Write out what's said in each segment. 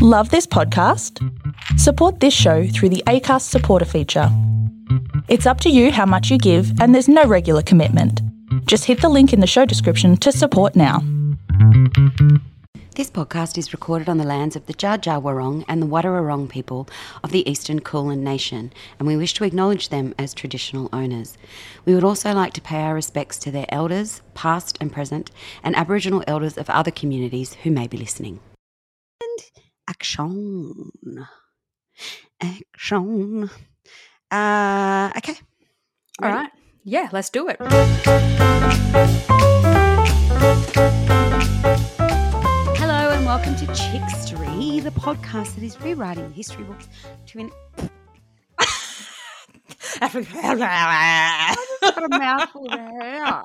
Love this podcast? Support this show through the ACAST supporter feature. It's up to you how much you give, and there's no regular commitment. Just hit the link in the show description to support now. This podcast is recorded on the lands of the Dja Dja Wurrung and the Wadawurrung people of the Eastern Kulin Nation, and we wish to acknowledge them as traditional owners. We would also like to pay our respects to their elders, past and present, and Aboriginal elders of other communities who may be listening. And action. Action. Uh, okay. All right. Yeah, let's do it. Hello and welcome to Chickstory, the podcast that is rewriting history books to an. Got a mouthful there.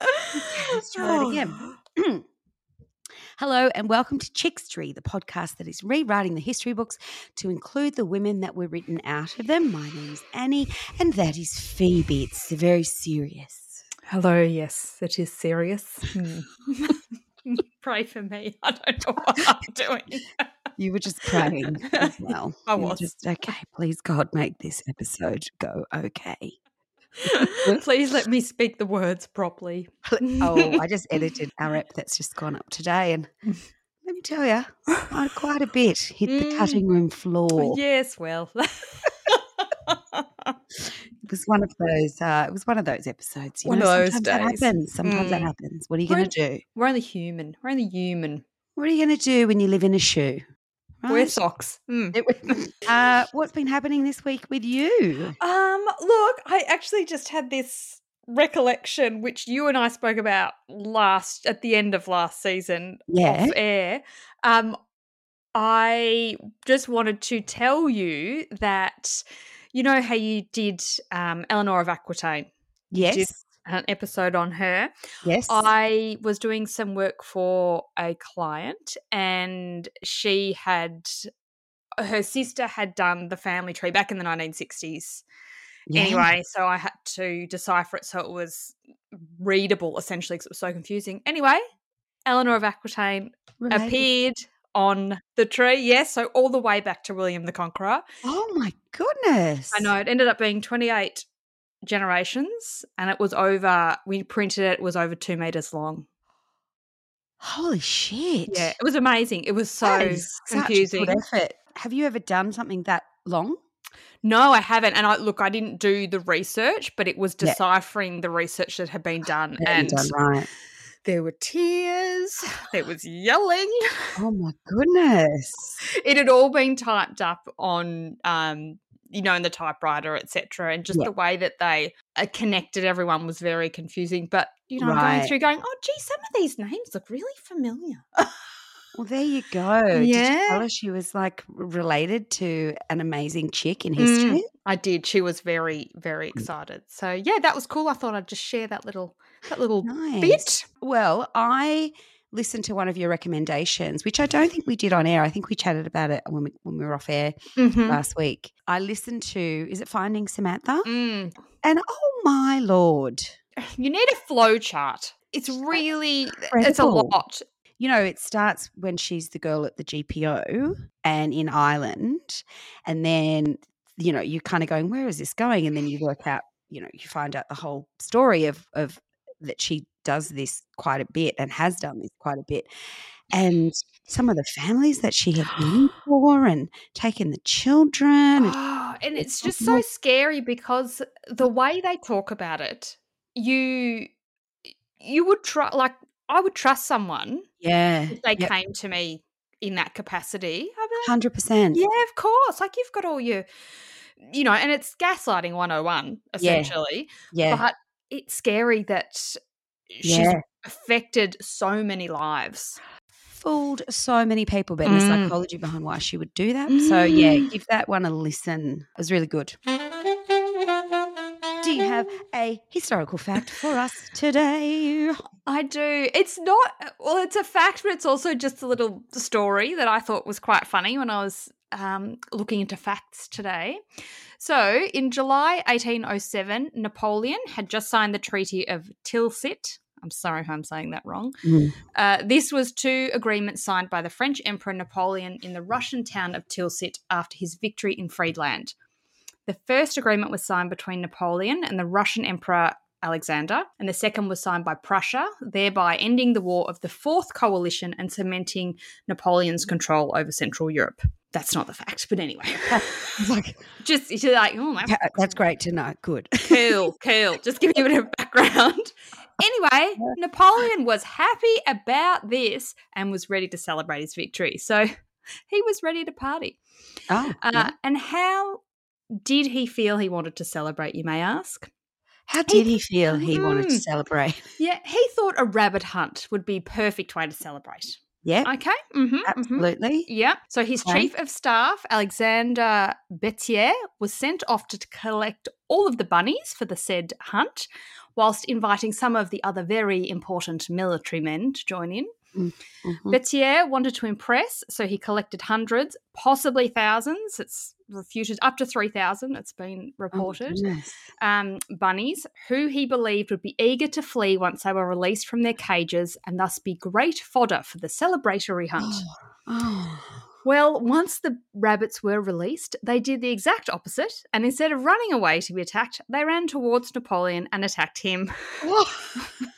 Let's try it again. Hello and welcome to Chickstory, the podcast that is rewriting the history books to include the women that were written out of them. My name is Annie, and that is Phoebe. It's very serious. Hello. Yes, it is serious. Hmm. Pray for me. I don't know what I'm doing. You were just praying as well. I was. just okay. Please, God, make this episode go okay. Please let me speak the words properly. Oh, I just edited our rep that's just gone up today, and let me tell you, quite, quite a bit hit the Mm. cutting room floor. yes. Well. It was one of those. Uh, it was one of those episodes. You One know, of those sometimes that happens. Sometimes that Mm. happens. What are you going to do? We're only human. We're only human. What are you going to do when you live in a shoe? Wear socks. Mm. Uh, what's been happening this week with you? Um, look, I actually just had this recollection which you and I spoke about last at the end of last season Yeah. off air. Um I just wanted to tell you that you know how you did um Eleanor of Aquitaine, Yes. An episode on her. Yes. I was doing some work for a client and she had her sister had done the family tree back in the 1960s Yeah. anyway so i had to decipher it so it was readable essentially because it was so confusing anyway eleanor of aquitaine Related- appeared on the tree yes so all the way back to william the conqueror Oh my goodness! i know it ended up being 28 generations and it was over we printed it, it was over two meters long Holy shit! yeah it was amazing it was so That is such a good confusing effort. Have you ever done something that long? no i haven't and i look i didn't do the research but it was Yeah. deciphering the research that had been done and done right. There were tears. There was yelling. Oh my goodness! It had all been typed up on, um, you know, in the typewriter, etc. And just Yeah. the way that they uh, connected everyone was very confusing. But you know, I'm Right. going through, going, oh, gee, some of these names look really familiar. Well, there you go. Did you Yeah. tell her she was like related to an amazing chick in Mm. history? I did. She was very, very excited. So yeah, that was cool. I thought I'd just share that little, that little Nice. bit. Well, I listened to one of your recommendations, which I don't think we did on air. I think we chatted about it when we, when we were off air Mhm. last week. I listened to, is it Finding Samantha? Mm. And oh my lord. You need a flow chart. It's really, it's a lot. You know, it starts when she's the girl at the GPO and in Ireland. And then, you know, you're kind of going, where is this going? And then you work out, you know, you find out the whole story of, of that she does this quite a bit and has done this quite a bit. And some of the families that she had been for and taken the children. and- Oh, and it's just so scary because the way they talk about it, you you would try like I would trust someone yeah. if they yep, came to me in that capacity. Like, 100%. yeah, of course. Like you've got all your you know, and it's gaslighting 101 Yeah. essentially. Yeah. But it's scary that she's Yeah. affected so many lives. fooled so many people, but the Mm. psychology behind why she would do that. So yeah, Mm. give that one a listen. It was really good. Do you have a historical fact for us today? I do. It's not well, it's a fact, but it's also just a little story that I thought was quite funny when I was um, looking into facts today. So, in July 1807, Napoleon had just signed the Treaty of Tilsit. I'm sorry if I'm saying that wrong. Mm. Uh, this was two agreements signed by the French Emperor Napoleon in the Russian town of Tilsit after his victory in Friedland. The first agreement was signed between Napoleon and the Russian Emperor Alexander, and the second was signed by Prussia, thereby ending the War of the Fourth Coalition and cementing Napoleon's control over Central Europe. That's not the fact, but anyway. like, just you're like, oh my that's great to know. Good. cool, cool. Just give you a bit of background. Anyway, Napoleon was happy about this and was ready to celebrate his victory. So he was ready to party. Oh, Uh, yeah. And how did he feel he wanted to celebrate, you may ask? how did he feel he wanted to Mm. celebrate? Yeah, he thought a rabbit hunt would be perfect way to celebrate. Yeah, Okay. Mm-hmm, absolutely. Yeah. So his Okay. chief of staff, Alexander Berthier, was sent off to collect all of the bunnies for the said hunt, whilst inviting some of the other very important military men to join in. Mhm. Berthier wanted to impress, so he collected hundreds, possibly thousands. It's refuted up to 3,000, it's been Oh, reported. goodness. um, bunnies, who he believed would be eager to flee once they were released from their cages and thus be great fodder for the celebratory hunt. Oh. Well, once the rabbits were released, they did the exact opposite, and instead of running away to be attacked, they ran towards Napoleon and attacked him.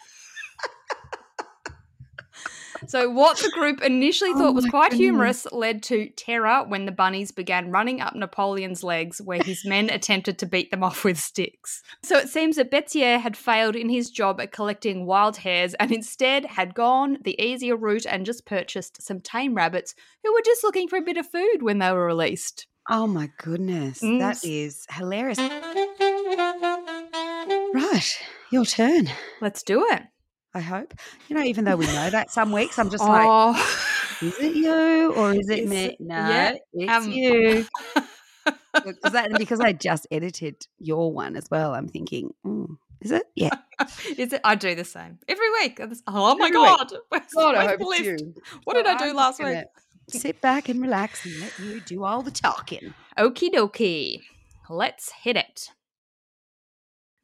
So, what the group initially Oh thought was quite goodness. humorous led to terror when the bunnies began running up Napoleon's legs, where his men attempted to beat them off with sticks. So, it seems that Berthier had failed in his job at collecting wild hares and instead had gone the easier route and just purchased some tame rabbits who were just looking for a bit of food when they were released. Oh my goodness. Mm. That is hilarious. Right. Your turn. Let's do it. I hope. You know, even though we know that some weeks I'm just like, oh. is it you or is it It's- me? No, yeah, it's um, you. Because that, because I just edited your one as well. I'm thinking, mm, is it? Yeah. Is it? I do the same every week. Oh my Every god! I hope it's you. What did I do I'm last week? Sit back and relax and let you do all the talking. Okie dokie. Let's hit it.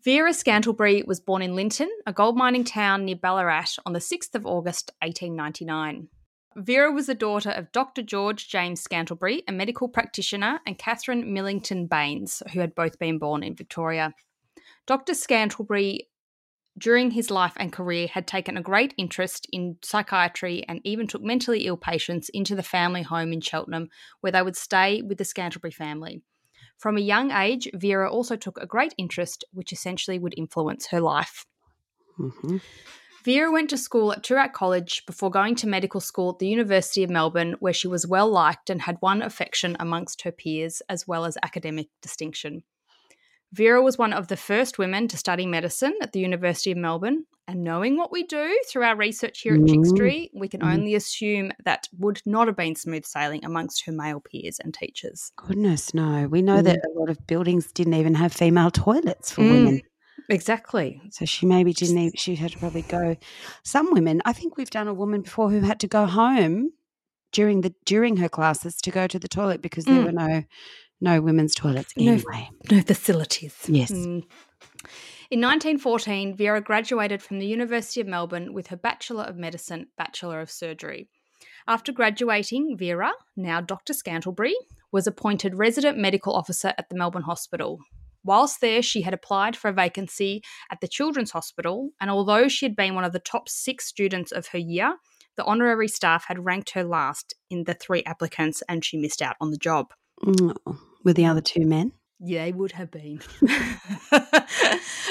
Vera Scantlebury was born in Linton, a gold mining town near Ballarat, on the 6th of August 1899. Vera was the daughter of Dr. George James Scantlebury, a medical practitioner, and Catherine Millington Baines, who had both been born in Victoria. Dr. Scantlebury, during his life and career, had taken a great interest in psychiatry and even took mentally ill patients into the family home in Cheltenham, where they would stay with the Scantlebury family. From a young age, Vera also took a great interest, which essentially would influence her life. Mm-hmm. Vera went to school at Toorak College before going to medical school at the University of Melbourne, where she was well liked and had won affection amongst her peers as well as academic distinction. Vera was one of the first women to study medicine at the University of Melbourne, and knowing what we do through our research here at Mm. Chickstory, we can Mm. only assume that would not have been smooth sailing amongst her male peers and teachers. Goodness, no. We know that a lot of buildings didn't even have female toilets for Mm. women. Exactly. So she maybe didn't even, she had to probably go. Some women, I think we've done a woman before who had to go home during the during her classes to go to the toilet because there Mm. were no no women's toilets No. anyway. No facilities. Yes. In 1914, Vera graduated from the University of Melbourne with her Bachelor of Medicine, Bachelor of Surgery. After graduating, Vera, now Dr. Scantlebury, was appointed resident medical officer at the Melbourne Hospital. Whilst there, she had applied for a vacancy at the Children's Hospital, and although she had been one of the top six students of her year, the honorary staff had ranked her last in the three applicants and she missed out on the job. Mm, With the other two men. Yeah, they would have been.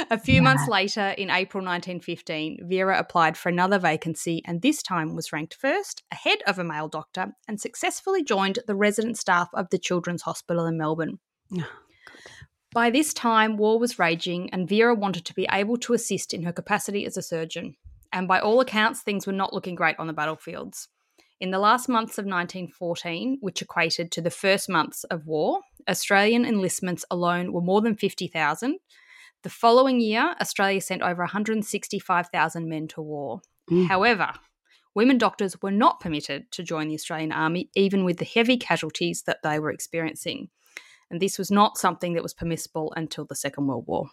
a few months later, in April 1915, Vera applied for another vacancy and this time was ranked first, ahead of a male doctor, and successfully joined the resident staff of the Children's Hospital in Melbourne. Oh, By this time, war was raging, and Vera wanted to be able to assist in her capacity as a surgeon. And by all accounts, things were not looking great on the battlefields. In the last months of 1914, which equated to the first months of war, Australian enlistments alone were more than 50,000. The following year, Australia sent over 165,000 men to war. Mm. However, women doctors were not permitted to join the Australian Army, even with the heavy casualties that they were experiencing. And this was not something that was permissible until the Second World War.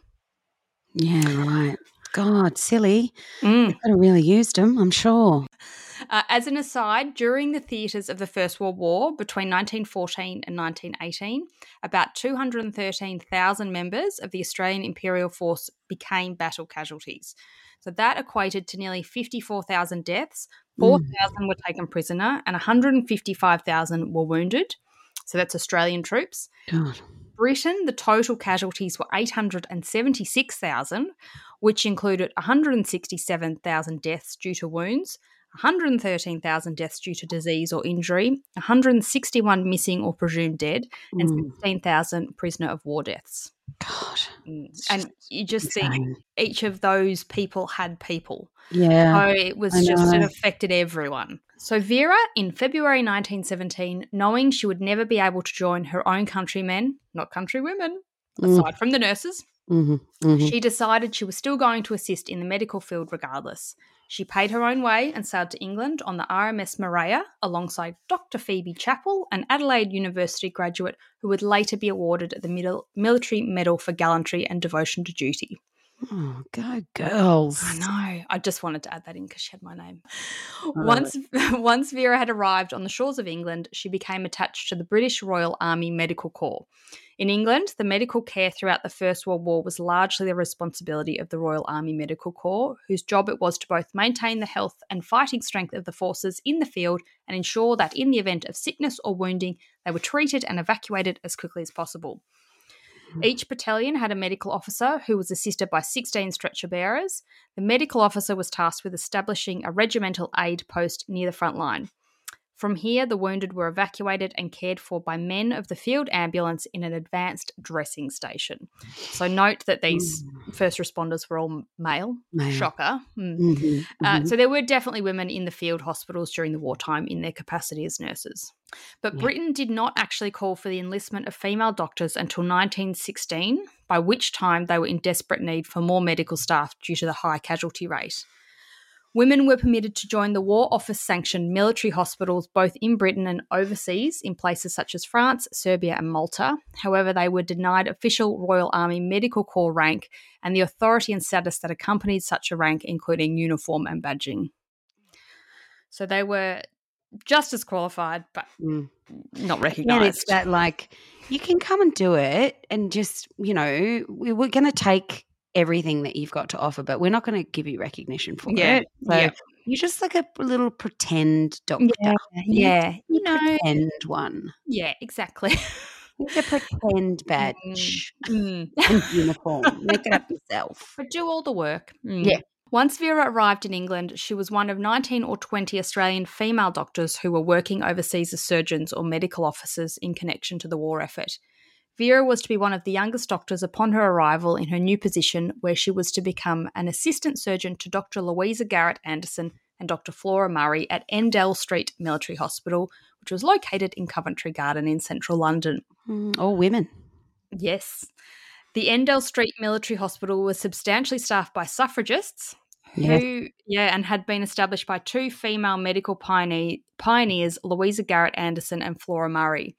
Yeah, right. God, silly. Mm. They could have really used them, I'm sure. Uh, as an aside, during the theatres of the First World War between 1914 and 1918, about 213,000 members of the Australian Imperial Force became battle casualties. So that equated to nearly 54,000 deaths, 4,000 were taken prisoner, and 155,000 were wounded. So that's Australian troops. God. Britain, the total casualties were 876,000, which included 167,000 deaths due to wounds, 113,000 deaths due to disease or injury, 161 missing or presumed dead, and Mm. 16,000 prisoner of war deaths. God. Mm. And you just think each of those people had people. Yeah. So it was just, it affected everyone. So Vera, in February 1917, knowing she would never be able to join her own countrymen, not countrywomen, Mm. aside from the nurses, hmm hmm she decided she was still going to assist in the medical field regardless. She paid her own way and sailed to England on the RMS Maria alongside Dr. Phoebe Chapple, an Adelaide University graduate who would later be awarded the Mil- Military Medal for Gallantry and Devotion to Duty. Oh, go girls. I know. I just wanted to add that in because she had my name. love Once, once Vera had arrived on the shores of England, she became attached to the British Royal Army Medical Corps. In England, the medical care throughout the First World War was largely the responsibility of the Royal Army Medical Corps, whose job it was to both maintain the health and fighting strength of the forces in the field and ensure that in the event of sickness or wounding, they were treated and evacuated as quickly as possible. Mm-hmm. Each battalion had a medical officer who was assisted by 16 stretcher bearers. The medical officer was tasked with establishing a regimental aid post near the front line. From here, the wounded were evacuated and cared for by men of the field ambulance in an advanced dressing station. So, note that these first responders were all male. Male. Shocker. Hmm. Mhm, Uh, mhm. so there were definitely women in the field hospitals during the wartime in their capacity as nurses. But Yeah. Britain did not actually call for the enlistment of female doctors until 1916, by which time they were in desperate need for more medical staff due to the high casualty rate. Women were permitted to join the War Office sanctioned military hospitals both in Britain and overseas in places such as France, Serbia, and Malta. However, they were denied official Royal Army Medical Corps rank and the authority and status that accompanied such a rank, including uniform and badging. So they were just as qualified, but Mm. not Yeah, and it's that like you can come and do it, and just you know we, we're going to take everything that you've got to offer, but we're not going to give you recognition for Yeah, it. So yeah. you're just like a little pretend doctor. Yeah, yeah, you know, pretend one. yeah, exactly. It's a pretend badge Mm. and uniform. Make it up yourself. but do all the work. Mm. Yeah. Once Vera arrived in England, she was one of 19 or 20 Australian female doctors who were working overseas as surgeons or medical officers in connection to the war effort. Vera was to be one of the youngest doctors upon her arrival in her new position, where she was to become an assistant surgeon to Dr. Louisa Garrett Anderson and Dr. Flora Murray at Endell Street Military Hospital, which was located in Covent Garden in central London. Mm, all women. Yes. The Endell Street Military Hospital was substantially staffed by suffragists Yes. who, yeah, and had been established by two female medical pioneer, pioneers, Louisa Garrett Anderson and Flora Murray.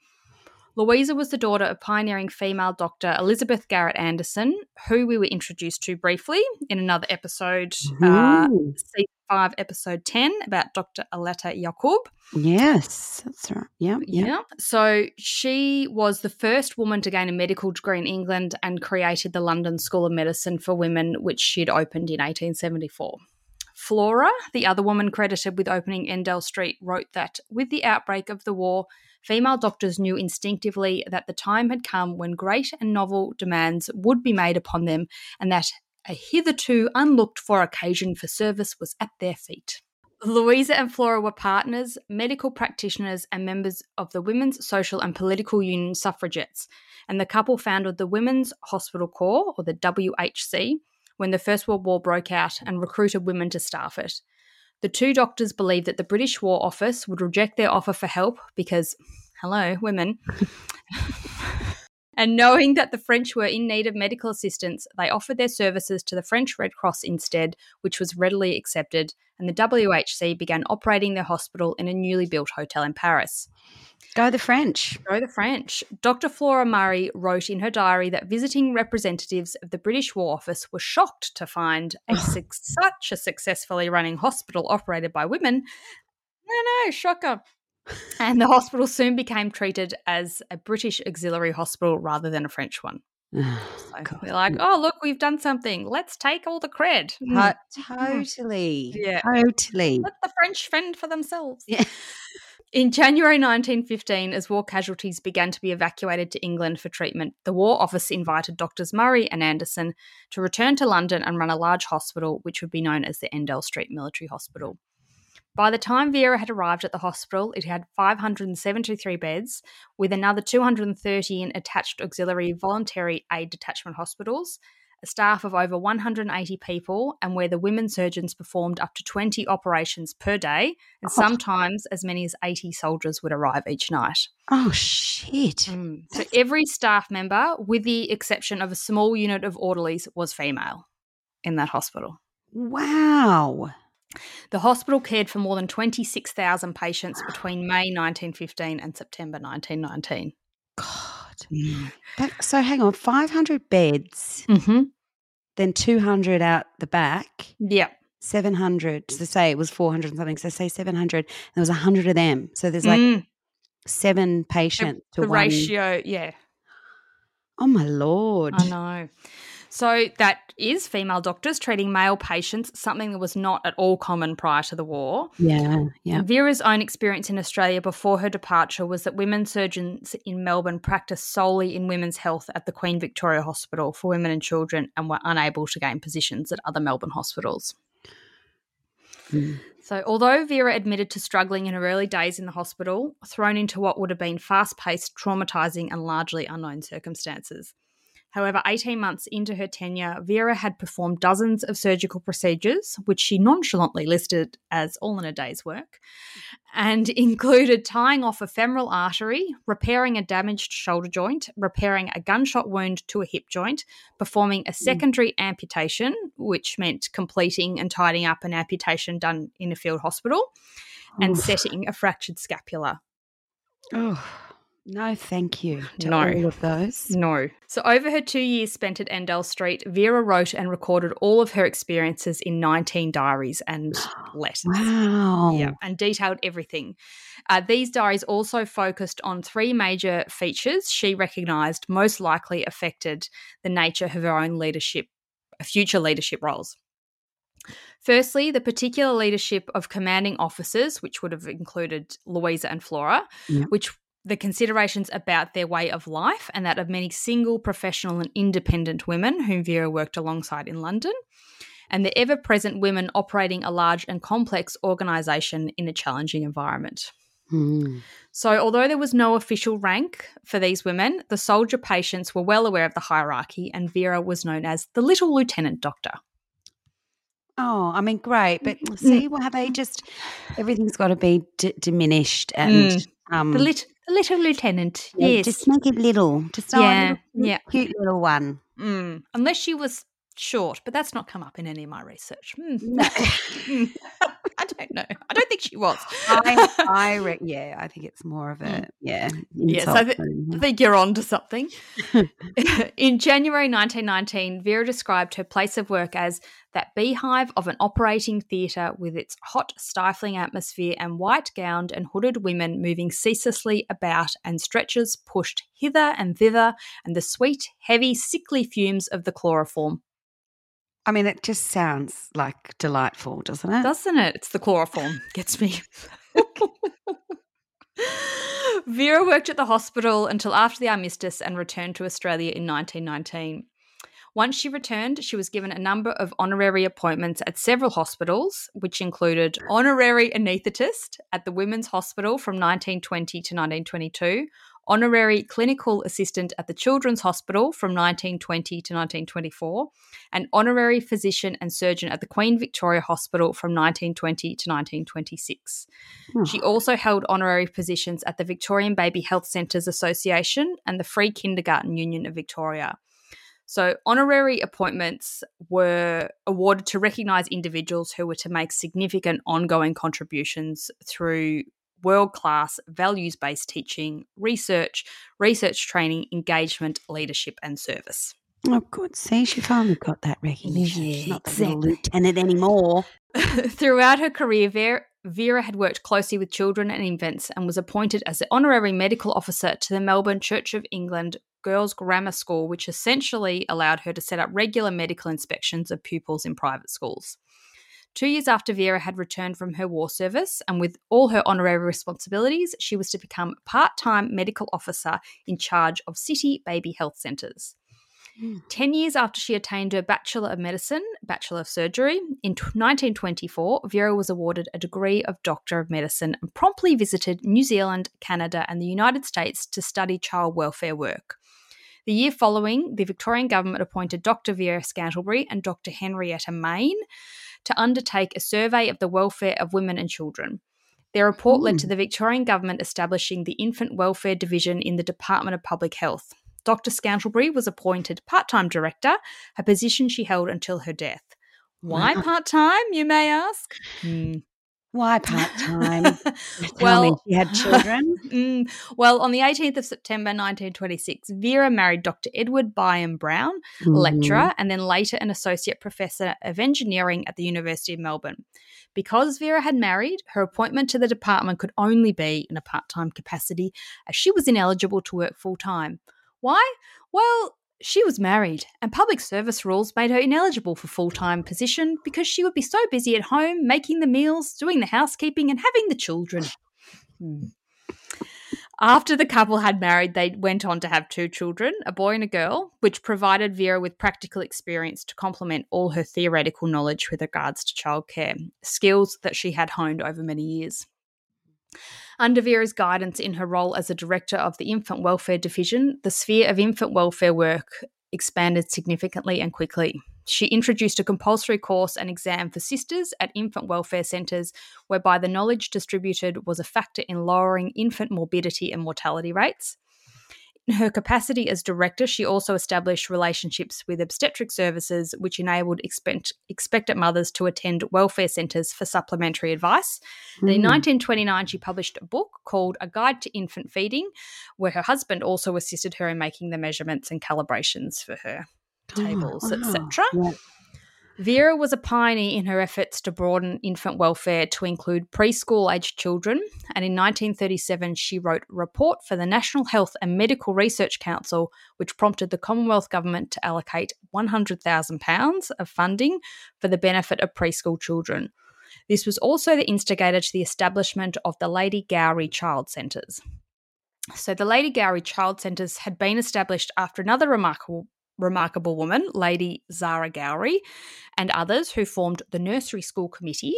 Louisa was the daughter of pioneering female doctor Elizabeth Garrett Anderson, who we were introduced to briefly in another episode, uh, season 5, episode 10, about Dr. Aletta Jacob. yes, that's right. Yeah, yeah. Yeah. So she was the first woman to gain a medical degree in England and created the London School of Medicine for Women, which she'd opened in 1874. Flora, the other woman credited with opening Endell Street, wrote that with the outbreak of the war, female doctors knew instinctively that the time had come when great and novel demands would be made upon them and that a hitherto unlooked for occasion for service was at their feet. Louisa and Flora were partners, medical practitioners, and members of the Women's Social and Political Union suffragettes, and the couple founded the Women's Hospital Corps, or the WHC, when the First World War broke out and recruited women to staff it. The two doctors believed that the British War Office would reject their offer for help because, hello, women. and knowing that the French were in need of medical assistance, they offered their services to the French Red Cross instead, which was readily accepted, and the WHC began operating their hospital in a newly built hotel in Paris. Go the French. Go the French. Dr. Flora Murray wrote in her diary that visiting representatives of the British War Office were shocked to find a su- such a successfully running hospital operated by women. No, no, shocker. And the hospital soon became treated as a British auxiliary hospital rather than a French one. So they're like, oh, look, we've done something. Let's take all the cred. To- mm. totally. Yeah. Totally. Let the French fend for themselves. Yeah. In January 1915, as war casualties began to be evacuated to England for treatment, the War Office invited Doctors Murray and Anderson to return to London and run a large hospital, which would be known as the Endell Street Military Hospital. By the time Vera had arrived at the hospital, it had 573 beds, with another 230 in attached auxiliary voluntary aid detachment hospitals, a staff of over 180 people, and where the women surgeons performed up to 20 operations per day, and Oh. sometimes as many as 80 soldiers would arrive each night. Oh, shit. Mm. So every staff member, with the exception of a small unit of orderlies, was female in that hospital. Wow. The hospital cared for more than 26,000 patients between May 1915 and September 1919. God. That- so hang on, 500 beds, Mm-hmm. then 200 out the back, Yeah. 700. So say it was 400 and something. So say 700. There was 100 of them. So there's like Mm. seven patients to the one. ratio, yeah, Oh, my Lord. I know. So that is female doctors treating male patients, something that was not at all common prior to the war. Yeah. Yeah. Vera's own experience in Australia before her departure was that women surgeons in Melbourne practiced solely in women's health at the Queen Victoria Hospital for women and children and were unable to gain positions at other Melbourne hospitals. Mm. So, although Vera admitted to struggling in her early days in the hospital, thrown into what would have been fast paced, traumatizing, and largely unknown circumstances. However, 18 months into her tenure, Vera had performed dozens of surgical procedures, which she nonchalantly listed as all in a day's work, and included tying off a femoral artery, repairing a damaged shoulder joint, repairing a gunshot wound to a hip joint, performing a hmm. secondary amputation, which meant completing and tidying up an amputation done in a field hospital, and Oof. setting a fractured scapula. Oh, no, thank you to No. all of those. No. So, over her two years spent at Endell Street, Vera wrote and recorded all of her experiences in 19 diaries and letters. Wow. Yeah, and detailed everything. Uh, these diaries also focused on three major features she recognised most likely affected the nature of her own leadership, future leadership roles. Firstly, the particular leadership of commanding officers, which would have included Louisa and Flora, Yeah. which the considerations about their way of life and that of many single, professional, and independent women whom Vera worked alongside in London, and the ever present women operating a large and complex organisation in a challenging environment. Mm. So, although there was no official rank for these women, the soldier patients were well aware of the hierarchy, and Vera was known as the Little Lieutenant Doctor. Oh, I mean, great. But Mm. see how they just, everything's got to be d- diminished and. Um, The, lit- Little Lieutenant, yeah, yes. Just make it little. Just Yeah, a little, yeah. cute little one. Mm, unless she was short, but that's not come up in any of my research. Hmm. No. I don't know. I don't think she was. I, I re- yeah, I think it's more of a mm. yeah. Yes, I than- I think you're on to something. In January 1919, Vera described her place of work as that beehive of an operating theatre with its hot, stifling atmosphere and white gowned and hooded women moving ceaselessly about and stretchers pushed hither and thither and the sweet, heavy, sickly fumes of the chloroform. I mean, it just sounds like delightful, doesn't it? Doesn't it? It's the chloroform. Gets me. Vera worked at the hospital until after the armistice and returned to Australia in 1919. Once she returned, she was given a number of honorary appointments at several hospitals, which included honorary anaesthetist at the Women's Hospital from 1920 to 1922, honorary clinical assistant at the Children's Hospital from 1920 to 1924, and honorary physician and surgeon at the Queen Victoria Hospital from 1920 to 1926. Oh. Hmm. She also held honorary positions at the Victorian Baby Health Centres Association and the Free Kindergarten Union of Victoria. So, honorary appointments were awarded to recognise individuals who were to make significant ongoing contributions through world class, values based teaching, research, research training, engagement, leadership, and service. Oh, good. See, she finally got that recognition. Yeah, She's not the exactly. little lieutenant anymore. Throughout her career, Vera, Vera had worked closely with children and infants and was appointed as the honorary medical officer to the Melbourne Church of England Girls Grammar School, which essentially allowed her to set up regular medical inspections of pupils in private schools. Two years after Vera had returned from her war service, and with all her honorary responsibilities, she was to become part time medical officer in charge of city baby health centres. Mm. 10 years after she attained her Bachelor of Medicine, Bachelor of Surgery, in 1924, Vera was awarded a degree of Doctor of Medicine and promptly visited New Zealand, Canada, and the United States to study child welfare work. The year following, the Victorian government appointed Dr. Vera Scantlebury and Dr. Henrietta Main to undertake a survey of the welfare of women and children. Their report led to the Victorian government establishing the Infant Welfare Division in the Department of Public Health. Dr. Scantlebury was appointed part time director, a position she held until her death. Why Wow. part time, you may ask? Hmm. Why part time? Well, she had children. Mm, well, on the 18th of September 1926, Vera married Dr. Edward Byam Brown, Mm. lecturer, and then later an associate professor of engineering at the University of Melbourne. Because Vera had married, her appointment to the department could only be in a part time capacity, as she was ineligible to work full time. Why? Well, she was married, and public service rules made her ineligible for full time position because she would be so busy at home making the meals, doing the housekeeping, and having the children. Hmm. After the couple had married, they went on to have two children, a boy and a girl, which provided Vera with practical experience to complement all her theoretical knowledge with regards to childcare, skills that she had honed over many years. Under Vera's guidance in her role as a director of the Infant Welfare Division, the sphere of infant welfare work expanded significantly and quickly. She introduced a compulsory course and exam for sisters at infant welfare centres, whereby the knowledge distributed was a factor in lowering infant morbidity and mortality rates. In her capacity as director, she also established relationships with obstetric services, which enabled expect- expectant mothers to attend welfare centres for supplementary advice. And in Mm. 1929, she published a book called A Guide to Infant Feeding, where her husband also assisted her in making the measurements and calibrations for her tables, Oh, wow. etc. Yeah. Vera was a pioneer in her efforts to broaden infant welfare to include preschool aged children, and in 1937 she wrote a report for the National Health and Medical Research Council, which prompted the Commonwealth Government to allocate £100,000 of funding for the benefit of preschool children. This was also the instigator to the establishment of the Lady Gowrie Child Centres. So, the Lady Gowrie Child Centres had been established after another remarkable remarkable woman, Lady Zara Gowrie, and others who formed the Nursery School Committee,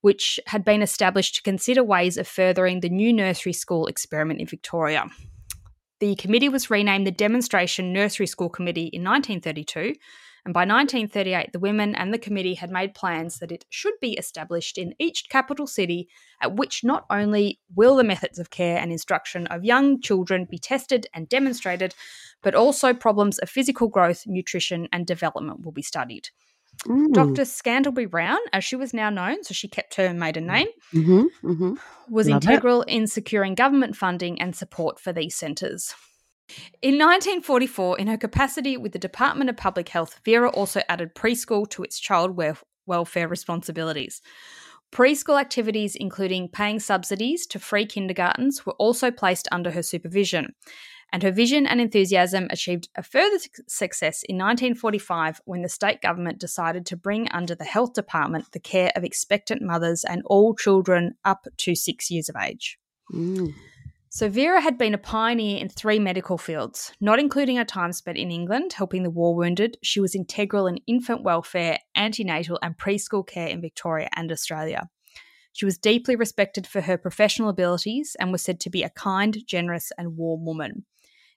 which had been established to consider ways of furthering the new nursery school experiment in Victoria. The committee was renamed the Demonstration Nursery School Committee in 1932, and by 1938, the women and the committee had made plans that it should be established in each capital city, at which not only will the methods of care and instruction of young children be tested and demonstrated, but also problems of physical growth, nutrition, and development will be studied. Dr. Scantlebury Brown, as she was now known, so she kept her maiden name, Mhm, mhm. was Love it. integral in securing government funding and support for these centres. In 1944, in her capacity with the Department of Public Health, Vera also added preschool to its child wel- welfare responsibilities. Preschool activities, including paying subsidies to free kindergartens, were also placed under her supervision. And her vision and enthusiasm achieved a further success in 1945 when the state government decided to bring under the health department the care of expectant mothers and all children up to six years of age. Mm. So, Vera had been a pioneer in three medical fields, not including her time spent in England helping the war wounded. She was integral in infant welfare, antenatal, and preschool care in Victoria and Australia. She was deeply respected for her professional abilities and was said to be a kind, generous, and warm woman.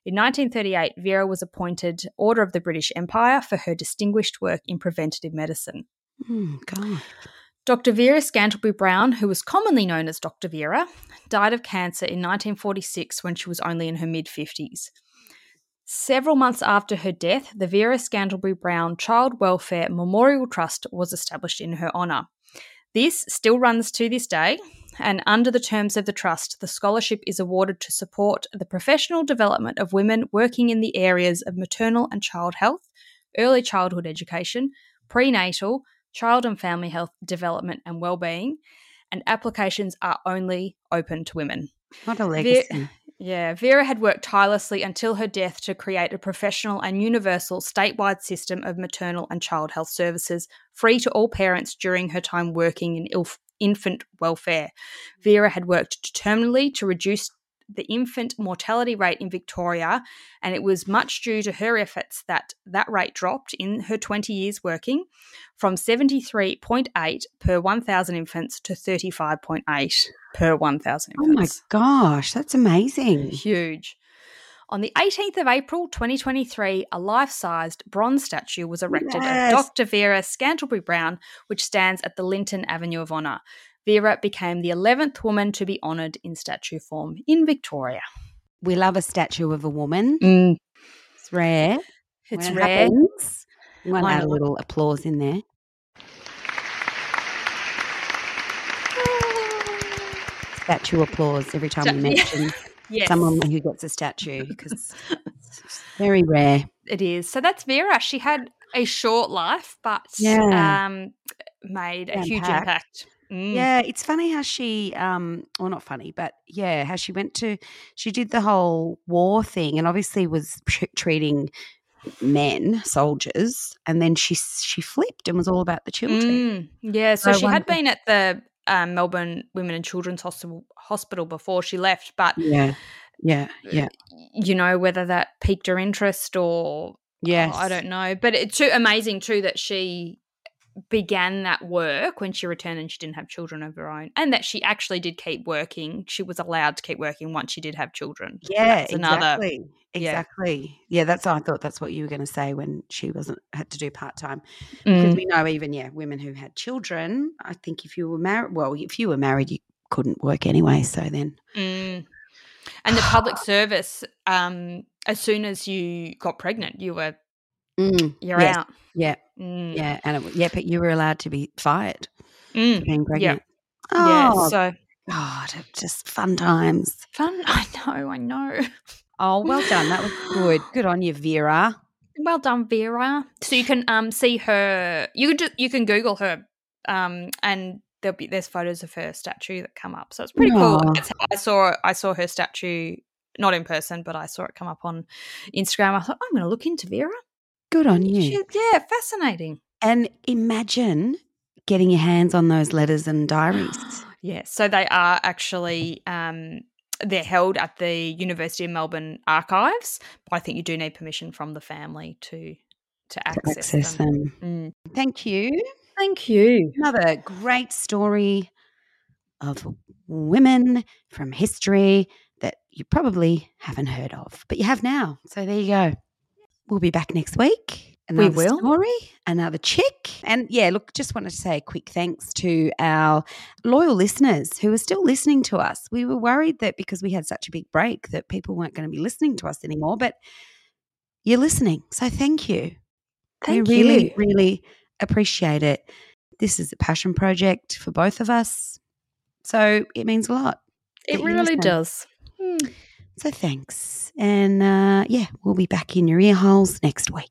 In 1938, Vera was appointed Order of the British Empire for her distinguished work in preventative medicine. Mm, God. Dr. Vera Scantlebury Brown, who was commonly known as Dr. Vera, died of cancer in 1946 when she was only in her mid 50s. Several months after her death, the Vera Scantlebury Brown Child Welfare Memorial Trust was established in her honour. This still runs to this day, and under the terms of the trust, the scholarship is awarded to support the professional development of women working in the areas of maternal and child health, early childhood education, prenatal, child and family health development and well-being, and applications are only open to women. What a legacy. Yeah, Vera had worked tirelessly until her death to create a professional and universal statewide system of maternal and child health services free to all parents during her time working in ilf- infant welfare. Mm. Vera had worked determinedly to reduce the infant mortality rate in Victoria, and it was much due to her efforts that that rate dropped in her 20 years working from 73.8 per 1,000 infants to 35.8 per 1,000 Oh my gosh, that's amazing. Huge. On the 18th of April 2023, a life sized bronze statue was erected Yes. of Dr. Vera Scantlebury Brown, which stands at the Linton Avenue of Honour. Vera became the 11th woman to be honoured in statue form in Victoria. We love a statue of a woman. Mm, It's rare. it's When rare. happens, I'm to add a little applause in there. Statue applause every time we mention Yes, someone who gets a statue because it's very rare. it is. So that's Vera. She had a short life, but Yeah. um, made a Impact. huge impact. Mm. Yeah, it's funny how she, um, well, not funny, but yeah, how she went to, she did the whole war thing, and obviously was tr- treating men, soldiers, and then she she flipped and was all about the children. Mm, yeah, so I she had been at the um, Melbourne Women and Children's Hospital, hospital before she left, but Yeah, yeah, yeah, you know whether that piqued her interest or yeah, oh, I don't know. But it's too amazing too that she began that work when she returned and she didn't have children of her own, and that she actually did keep working. She was allowed to keep working once she did have children. Yeah, That's another- exactly. yeah. Exactly. Yeah, that's I thought that's what you were going to say when she wasn't had to do part time because Mm, we know even yeah women who had children. I think if you were married, well, if you were married, you couldn't work anyway. So then, mm. And the public service, um, as soon as you got pregnant, you were Mm, you're yes, out. Yeah, Mm, yeah, and it, yeah, but you were allowed to be fired mm. being pregnant. Yeah, Oh so God, just fun times. fun. I know, I know. Oh, well done. That was good. Good on you, Vera. Well done, Vera. So you can um see her. You can just you can Google her, um, and there'll be there's photos of her statue that come up. So it's pretty cool. It's, I saw I saw her statue not in person, but I saw it come up on Instagram. I thought I'm going to look into Vera. Good on you. She, yeah, fascinating. And imagine getting your hands on those letters and diaries. Yeah, so they are actually um, they're held at the University of Melbourne archives, but I think you do need permission from the family to to to access, access them. them. Mm. Thank you. Thank you. Another great story of women from history that you probably haven't heard of, but you have now. So there you go. We'll be back next week. We Another will. story, another chick. And yeah, look, just wanted to say a quick thanks to our loyal listeners who are still listening to us. We were worried that because we had such a big break that people weren't going to be listening to us anymore, but you're listening. So thank you. Thank we really, you. really appreciate it. This is a passion project for both of us. So it means a lot. It really listen. does. Hmm. So thanks. And uh, yeah, we'll be back in your ear holes next week.